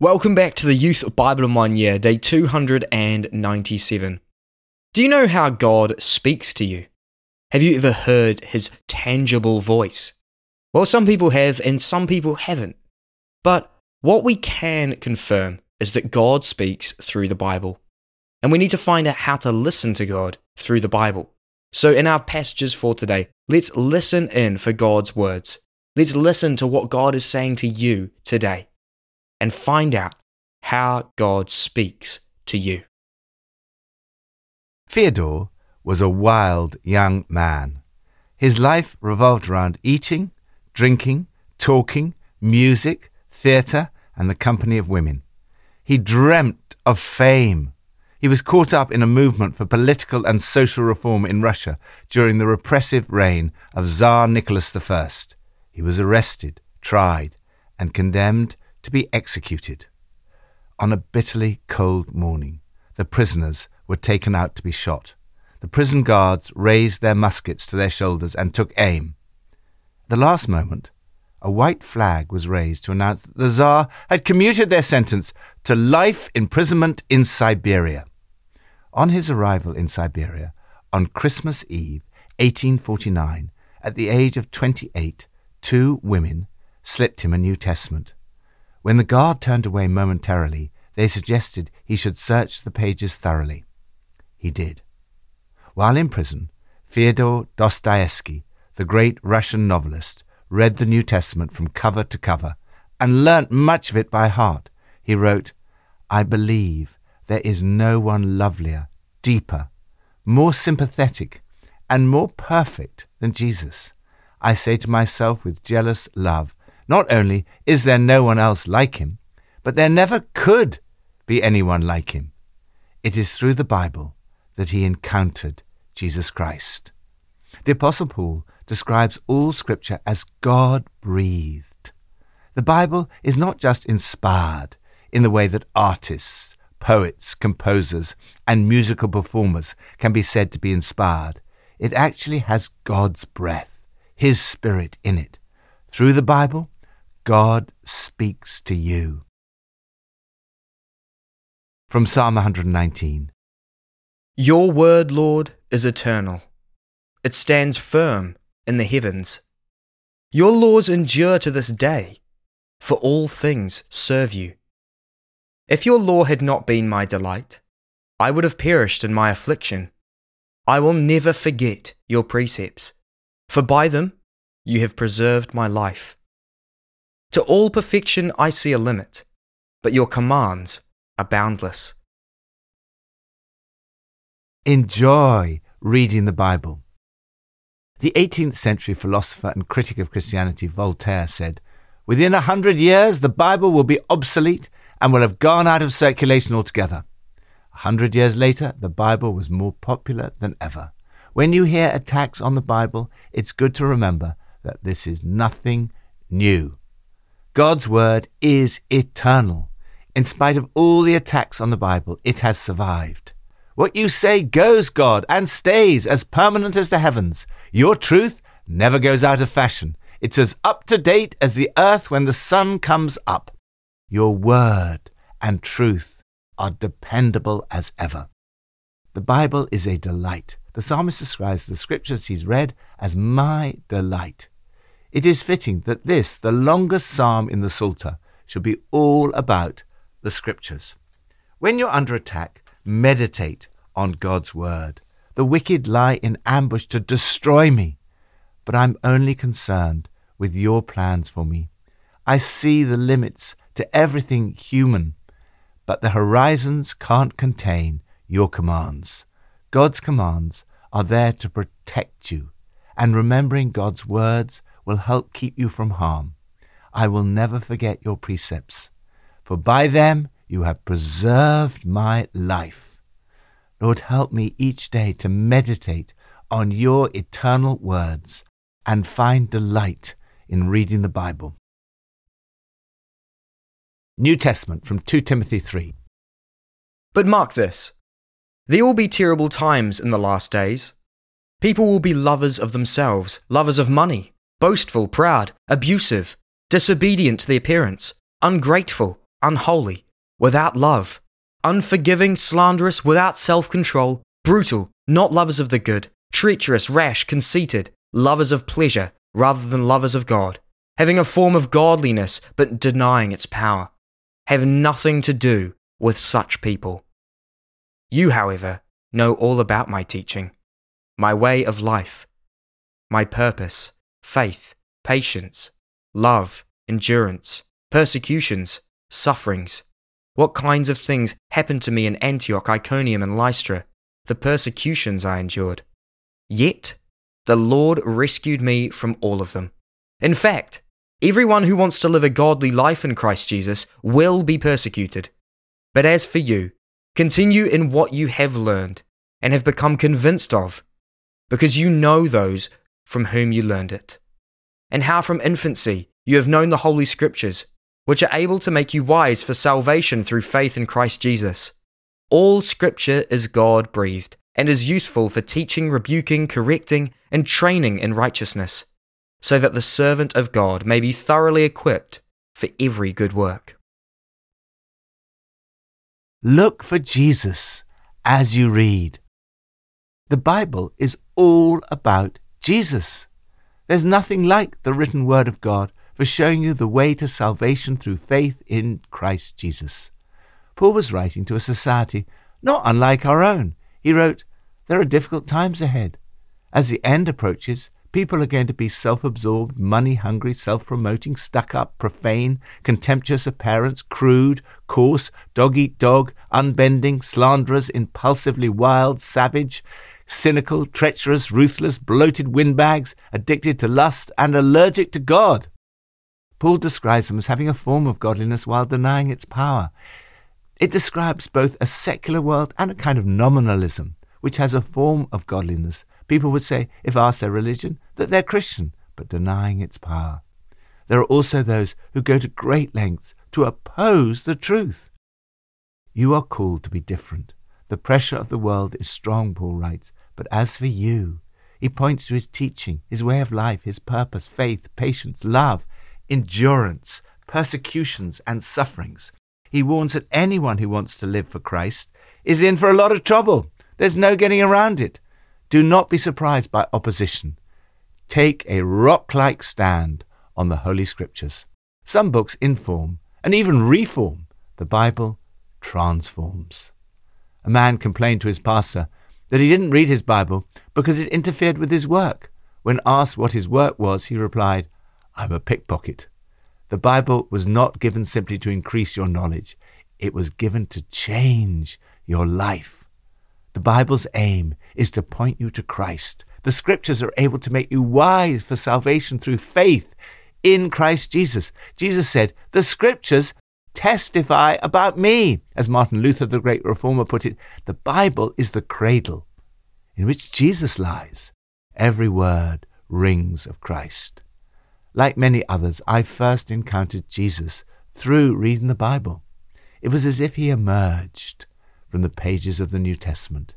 Welcome back to the Youth Bible in One Year, day 297. Do you know how God speaks to you? Have you ever heard his tangible voice? Well, some people have, and some people haven't. But what we can confirm is that God speaks through the Bible. And we need to find out how to listen to God through the Bible. So, in our passages for today, let's listen in for God's words. Let's listen to what God is saying to you today and find out how God speaks to you. Fyodor was a wild young man. His life revolved around eating, drinking, talking, music, theatre, and the company of women. He dreamt of fame. He was caught up in a movement for political and social reform in Russia during the repressive reign of Tsar Nicholas I. He was arrested, tried, and condemned to be executed. On a bitterly cold morning, the prisoners were taken out to be shot. The prison guards raised their muskets to their shoulders and took aim. At the last moment, a white flag was raised to announce that the Tsar had commuted their sentence to life imprisonment in Siberia. On his arrival in Siberia, on Christmas Eve, 1849, at the age of 28, two women slipped him a New Testament. When the guard turned away momentarily, they suggested he should search the pages thoroughly. He did. While in prison, Fyodor Dostoevsky, the great Russian novelist, read the New Testament from cover to cover and learnt much of it by heart. He wrote, I believe there is no one lovelier, deeper, more sympathetic, and more perfect than Jesus. I say to myself with jealous love, not only is there no one else like him, but there never could be anyone like him. It is through the Bible that he encountered Jesus Christ. The Apostle Paul describes all Scripture as God breathed. The Bible is not just inspired in the way that artists, poets, composers, and musical performers can be said to be inspired. It actually has God's breath, His Spirit in it. Through the Bible, God speaks to you. From Psalm 119 Your word, Lord, is eternal. It stands firm in the heavens. Your laws endure to this day, for all things serve you. If your law had not been my delight, I would have perished in my affliction. I will never forget your precepts, for by them you have preserved my life. To all perfection I see a limit, but your commands are boundless. Enjoy reading the Bible. The 18th century philosopher and critic of Christianity Voltaire said, Within a hundred years, the Bible will be obsolete and will have gone out of circulation altogether. A hundred years later, the Bible was more popular than ever. When you hear attacks on the Bible, it's good to remember that this is nothing new. God's word is eternal. In spite of all the attacks on the Bible, it has survived. What you say goes, God, and stays as permanent as the heavens. Your truth never goes out of fashion. It's as up to date as the earth when the sun comes up. Your word and truth are dependable as ever. The Bible is a delight. The psalmist describes the scriptures he's read as my delight. It is fitting that this, the longest psalm in the Psalter, should be all about the Scriptures. When you're under attack, meditate on God's Word. The wicked lie in ambush to destroy me, but I'm only concerned with your plans for me. I see the limits to everything human, but the horizons can't contain your commands. God's commands are there to protect you, and remembering God's words will help keep you from harm. I will never forget your precepts, for by them you have preserved my life. Lord, help me each day to meditate on your eternal words and find delight in reading the Bible. New Testament from 2 Timothy 3. But mark this there will be terrible times in the last days. People will be lovers of themselves, lovers of money boastful, proud, abusive, disobedient to the parents, ungrateful, unholy, without love, unforgiving, slanderous, without self control, brutal, not lovers of the good, treacherous, rash, conceited, lovers of pleasure rather than lovers of God, having a form of godliness but denying its power, have nothing to do with such people. You, however, know all about my teaching, my way of life, my purpose, faith, patience, love, endurance, persecutions, sufferings. What kinds of things happened to me in Antioch, Iconium, and Lystra, the persecutions I endured. Yet, the Lord rescued me from all of them. In fact, everyone who wants to live a godly life in Christ Jesus will be persecuted. But as for you, continue in what you have learned and have become convinced of, because you know those from whom you learned it, and how from infancy you have known the Holy Scriptures, which are able to make you wise for salvation through faith in Christ Jesus. All Scripture is God breathed and is useful for teaching, rebuking, correcting, and training in righteousness, so that the servant of God may be thoroughly equipped for every good work. Look for Jesus as you read. The Bible is all about Jesus. There's nothing like the written word of God for showing you the way to salvation through faith in Christ Jesus. Paul was writing to a society not unlike our own. He wrote, There are difficult times ahead. As the end approaches, people are going to be self absorbed, money hungry, self promoting, stuck up, profane, contemptuous of parents, crude, coarse, dog eat dog, unbending, slanderers, impulsively wild, savage, cynical, treacherous, ruthless, bloated windbags, addicted to lust, and allergic to God. Paul describes them as having a form of godliness while denying its power. It describes both a secular world and a kind of nominalism, which has a form of godliness. People would say, if asked their religion, that they're Christian, but denying its power. There are also those who go to great lengths to oppose the truth. You are called to be different. The pressure of the world is strong, Paul writes, but as for you, he points to his teaching, his way of life, his purpose, faith, patience, love, endurance, persecutions, and sufferings. He warns that anyone who wants to live for Christ is in for a lot of trouble. There's no getting around it. Do not be surprised by opposition. Take a rock like stand on the Holy Scriptures. Some books inform and even reform. The Bible transforms. A man complained to his pastor that he didn't read his Bible because it interfered with his work. When asked what his work was, he replied, I'm a pickpocket. The Bible was not given simply to increase your knowledge, it was given to change your life. The Bible's aim is to point you to Christ. The scriptures are able to make you wise for salvation through faith in Christ Jesus. Jesus said, The scriptures testify about me. As Martin Luther, the great reformer, put it, the Bible is the cradle in which Jesus lies. Every word rings of Christ. Like many others, I first encountered Jesus through reading the Bible. It was as if he emerged from the pages of the New Testament.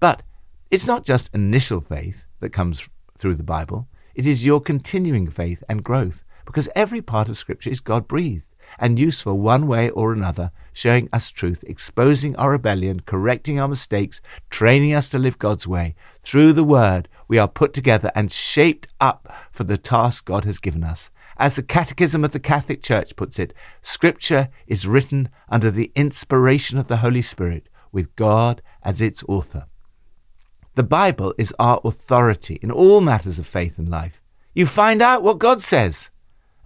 But it's not just initial faith that comes through the Bible, it is your continuing faith and growth, because every part of Scripture is God breathed and useful one way or another, showing us truth, exposing our rebellion, correcting our mistakes, training us to live God's way. Through the Word, we are put together and shaped up for the task God has given us. As the Catechism of the Catholic Church puts it, Scripture is written under the inspiration of the Holy Spirit, with God as its author. The Bible is our authority in all matters of faith and life. You find out what God says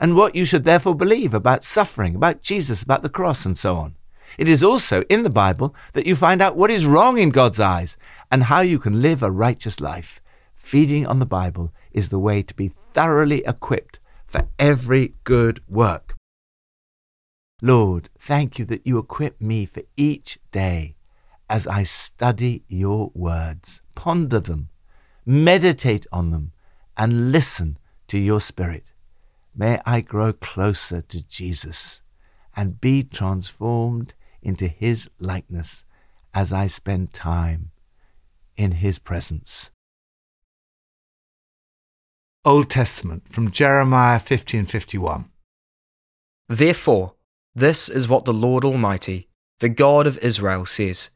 and what you should therefore believe about suffering, about Jesus, about the cross, and so on. It is also in the Bible that you find out what is wrong in God's eyes and how you can live a righteous life. Feeding on the Bible is the way to be thoroughly equipped for every good work. Lord, thank you that you equip me for each day as I study your words, ponder them, meditate on them, and listen to your Spirit. May I grow closer to Jesus and be transformed into his likeness as I spend time in his presence. Old Testament from Jeremiah 15:51 Therefore, This is what the Lord Almighty, the God of Israel, says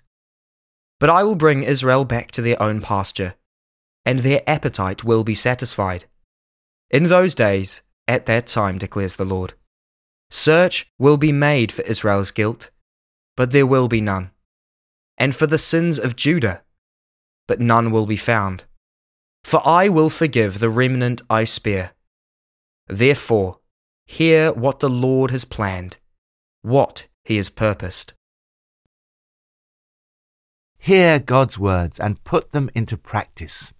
But I will bring Israel back to their own pasture, and their appetite will be satisfied. In those days, at that time, declares the Lord, search will be made for Israel's guilt, but there will be none, and for the sins of Judah, but none will be found. For I will forgive the remnant I spare. Therefore, hear what the Lord has planned, what he has purposed. Hear God's words and put them into practice.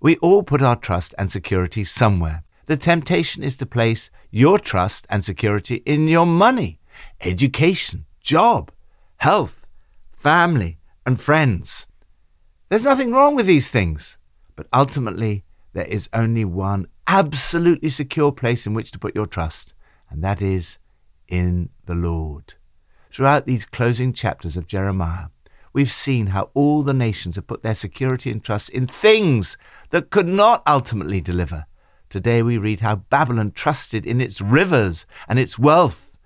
We all put our trust and security somewhere. The temptation is to place your trust and security in your money, education, job, health, family, and friends. There's nothing wrong with these things, but ultimately, there is only one absolutely secure place in which to put your trust, and that is in the Lord. Throughout these closing chapters of Jeremiah, we've seen how all the nations have put their security and trust in things that could not ultimately deliver. Today we read how Babylon trusted in its rivers and its wealth.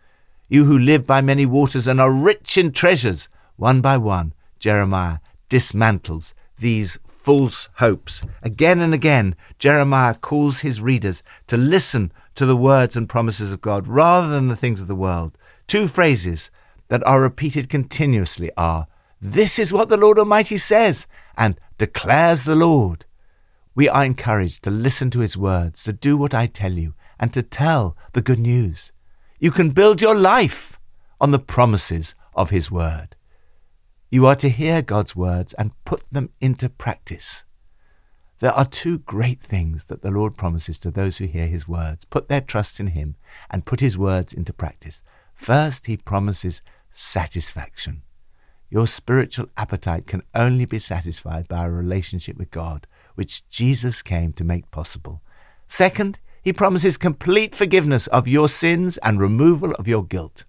You who live by many waters and are rich in treasures, one by one, Jeremiah dismantles these false hopes. Again and again, Jeremiah calls his readers to listen to the words and promises of God rather than the things of the world. Two phrases that are repeated continuously are, This is what the Lord Almighty says, and declares the Lord. We are encouraged to listen to his words, to do what I tell you, and to tell the good news. You can build your life on the promises of his word. You are to hear God's words and put them into practice. There are two great things that the Lord promises to those who hear his words, put their trust in him, and put his words into practice. First, he promises satisfaction. Your spiritual appetite can only be satisfied by a relationship with God, which Jesus came to make possible. Second, he promises complete forgiveness of your sins and removal of your guilt.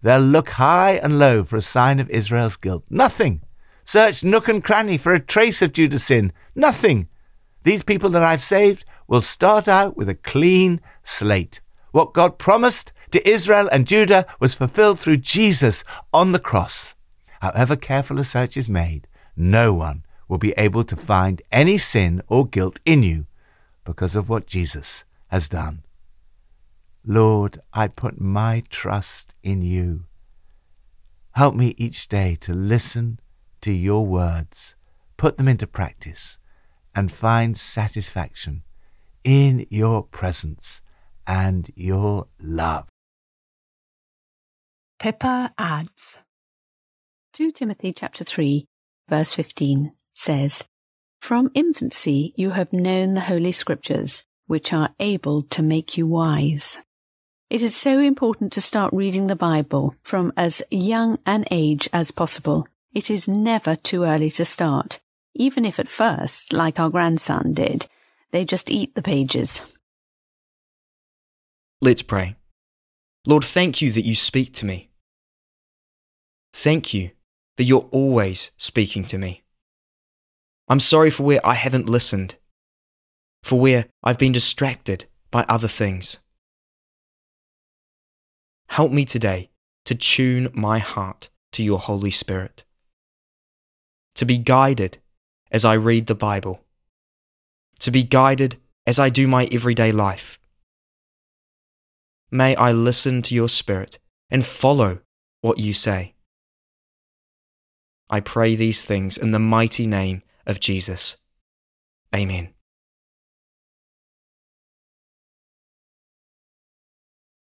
They'll look high and low for a sign of Israel's guilt. Nothing. Search nook and cranny for a trace of Judah's sin. Nothing. These people that I've saved will start out with a clean slate. What God promised to Israel and Judah was fulfilled through Jesus on the cross. However careful a search is made, no one will be able to find any sin or guilt in you because of what Jesus has done. Lord, I put my trust in you. Help me each day to listen to your words, put them into practice, and find satisfaction in your presence and your love. Pippa adds 2 Timothy chapter 3 verse 15 says, From infancy you have known the holy scriptures, which are able to make you wise. It is so important to start reading the Bible from as young an age as possible. It is never too early to start, even if at first, like our grandson did, they just eat the pages. Let's pray. Lord, thank you that you speak to me. Thank you that you're always speaking to me. I'm sorry for where I haven't listened, for where I've been distracted by other things. Help me today to tune my heart to your Holy Spirit, to be guided as I read the Bible, to be guided as I do my everyday life. May I listen to your Spirit and follow what you say. I pray these things in the mighty name of Jesus. Amen.